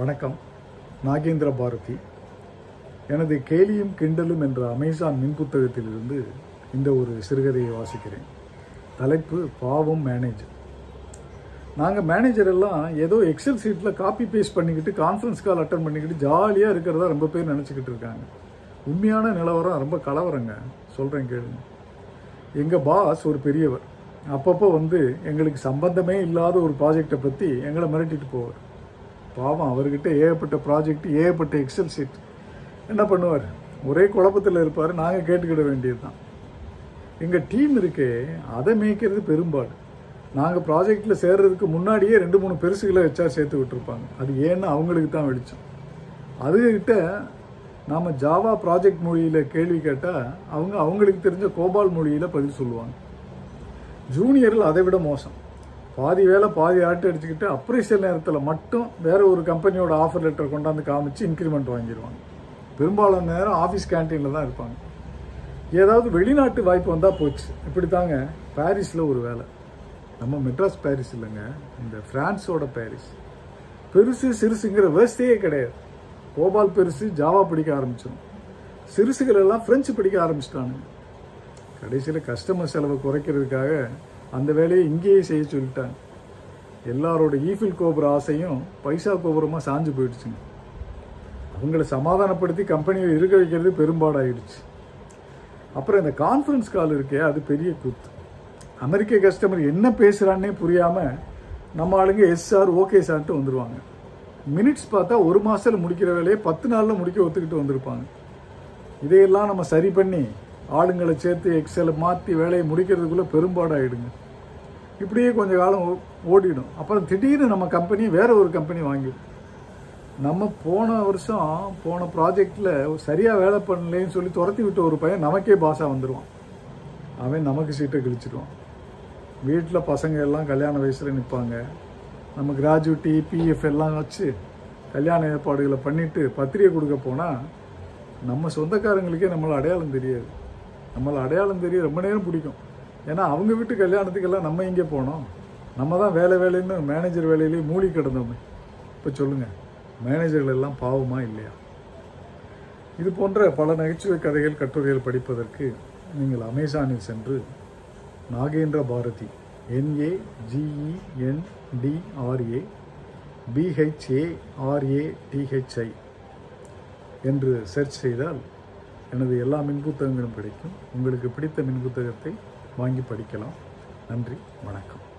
வணக்கம். நாகேந்திர பாரதி. எனது கேலியும் கிண்டலும் என்ற அமேசான் மின் புத்தகத்திலிருந்து இந்த ஒரு சிறுகதையை வாசிக்கிறேன். தலைப்பு பாவம் மேனேஜர் நாங்கள் மேனேஜர் எல்லாம் ஏதோ எக்ஸல் சீட்டில் காப்பி பேஸ்ட் பண்ணிக்கிட்டு கான்ஃபரன்ஸ் கால் அட்டன் பண்ணிக்கிட்டு ஜாலியாக இருக்கிறதா ரொம்ப பேர் நினச்சிக்கிட்டு இருக்காங்க. உண்மையான நிலவரம் ரொம்ப கலவரங்க. சொல்கிறேன் கேளுங்க. எங்கள் பாஸ் ஒரு பெரியவர். அப்பப்போ வந்து எங்களுக்கு சம்பந்தமே இல்லாத ஒரு ப்ராஜெக்டை பற்றி எங்களை மிரட்டிட்டு போவார். பாவம் அவர்கிட்ட ஏகப்பட்ட ப்ராஜெக்ட் ஏகப்பட்ட எக்ஸல் சீட் என்ன பண்ணுவார்? ஒரே குழப்பத்தில் இருப்பார் நாங்கள் கேட்டுக்கிட வேண்டியது தான் எங்கள் டீம் இருக்கே அதை மேய்க்கிறது பெரும்பாடு. நாங்கள் ப்ராஜெக்டில் சேர்றதுக்கு முன்னாடியே ரெண்டு மூணு பெருசுகளை வச்சா சேர்த்து விட்டுருப்பாங்க. அது ஏன்னு அவங்களுக்கு தான் வெளிச்சம். அதுகிட்ட நாம் ஜாவா ப்ராஜெக்ட் மொழியில் கேள்வி கேட்டால் அவங்க அவங்களுக்கு தெரிஞ்ச கோபால் மொழியில் பதில் சொல்லுவாங்க. ஜூனியரில் அதை விட மோசம். பாதி வேலை பாதி ஆட்டு அடிச்சுக்கிட்டு அப்ரைசல் நேரத்தில் மட்டும் வேறு ஒரு கம்பெனியோட ஆஃபர் லெட்டர் கொண்டாந்து காமிச்சு இன்க்ரிமெண்ட் வாங்கிடுவாங்க பெரும்பாலான நேரம் ஆஃபீஸ் கேன்டீனில் தான் இருப்பாங்க. ஏதாவது வெளிநாட்டு வாய்ப்பு வந்தால் போச்சு. இப்படி தாங்க பாரிஸில் ஒரு வேலை. நம்ம மெட்ராஸ் பாரிஸ் இல்லைங்க இந்த ஃப்ரான்ஸோட பாரிஸ். பெருசு சிறுசுங்கிற வேஸ்டே கிடையாது. கோபால் பெருசு ஜாவா படிக்க ஆரம்பிச்சிடும். சிறுசுகள் எல்லாம் ஃப்ரெஞ்சு படிக்க ஆரம்பிச்சிட்டானுங்க. கடைசியில் கஸ்டமர் செலவை குறைக்கிறதுக்காக அந்த வேலையை இங்கேயே செய்ய சொல்லிட்டாங்க. எல்லாரோட ஈஃபில் கோபுர ஆசையும் பைசா கோபுரமாக சாஞ்சு போயிடுச்சுங்க. அவங்கள சமாதானப்படுத்தி கம்பெனியை இருக்க வைக்கிறது பெரும்பாடாயிடுச்சு. அப்புறம் இந்த கான்ஃபரன்ஸ் கால் இருக்கே அது பெரிய கூத்து. அமெரிக்க கஸ்டமர் என்ன பேசுகிறான்னே புரியாமல் நம்ம ஆளுங்க எஸ்ஆர் ஓகே சார்ன்ட்டு வந்துடுவாங்க மினிட்ஸ் பார்த்தா ஒரு மாதத்தில் முடிக்கிற வேலையை பத்து நாளில் முடிக்க ஒத்துக்கிட்டு வந்திருப்பாங்க. இதையெல்லாம் நம்ம சரி பண்ணி ஆளுங்களை சேர்த்து எக்ஸலை மாற்றி வேலையை முடிக்கிறதுக்குள்ளே பெரும்பாடாயிடுங்க. இப்படியே கொஞ்சம் காலம் ஓ- ஓடிடும். அப்புறம் திடீர்னு நம்ம கம்பெனி வேறு ஒரு கம்பெனி வாங்கிடும். நம்ம போன வருஷம் போன ப்ராஜெக்டில் சரியாக வேலை பண்ணலேன்னு சொல்லி துரத்தி விட்ட ஒரு பையன் நமக்கே பாஸாக வந்துடுவான் அவன் நமக்கு சீட்டை கிழிச்சிடுவான். வீட்டில் பசங்க எல்லாம் கல்யாண வயசில் நிற்பாங்க நம்ம கிராஜுவிட்டி பிஎஃப் எல்லாம் வச்சு கல்யாண ஏற்பாடுகளை பண்ணிவிட்டு பத்திரிகை கொடுக்க போனால் நம்ம சொந்தக்காரங்களுக்கே நம்மளை அடையாளம் தெரியாது. நம்மளை அடையாளம் தெரிய ரொம்ப நேரம் பிடிக்கும். ஏன்னா அவங்க வீட்டு கல்யாணத்துக்கெல்லாம் நம்ம இங்கே போனோம். நம்ம தான் வேலை வேலைன்னு மேனேஜர் வேலையிலேயே மூடி கிடந்தோமே. இப்போ சொல்லுங்கள் மேனேஜர்கள் எல்லாம் பாவமா இல்லையா? இது போன்ற பல நகைச்சுவை கதைகள் கட்டுரைகள் படிப்பதற்கு நீங்கள் அமேசானில் சென்று Nagendra Bharathi NA ஜிஇஎன்டிஆர்ஏ பிஹெச்ஏஆர்ஏடிஹெச்ஐ BHA RA என்று சர்ச் செய்தால் எனது எல்லா மின் புத்தகங்களும் கிடைக்கும். உங்களுக்கு பிடித்த மின் புத்தகத்தை வாங்கி படிக்கலாம். நன்றி. வணக்கம்.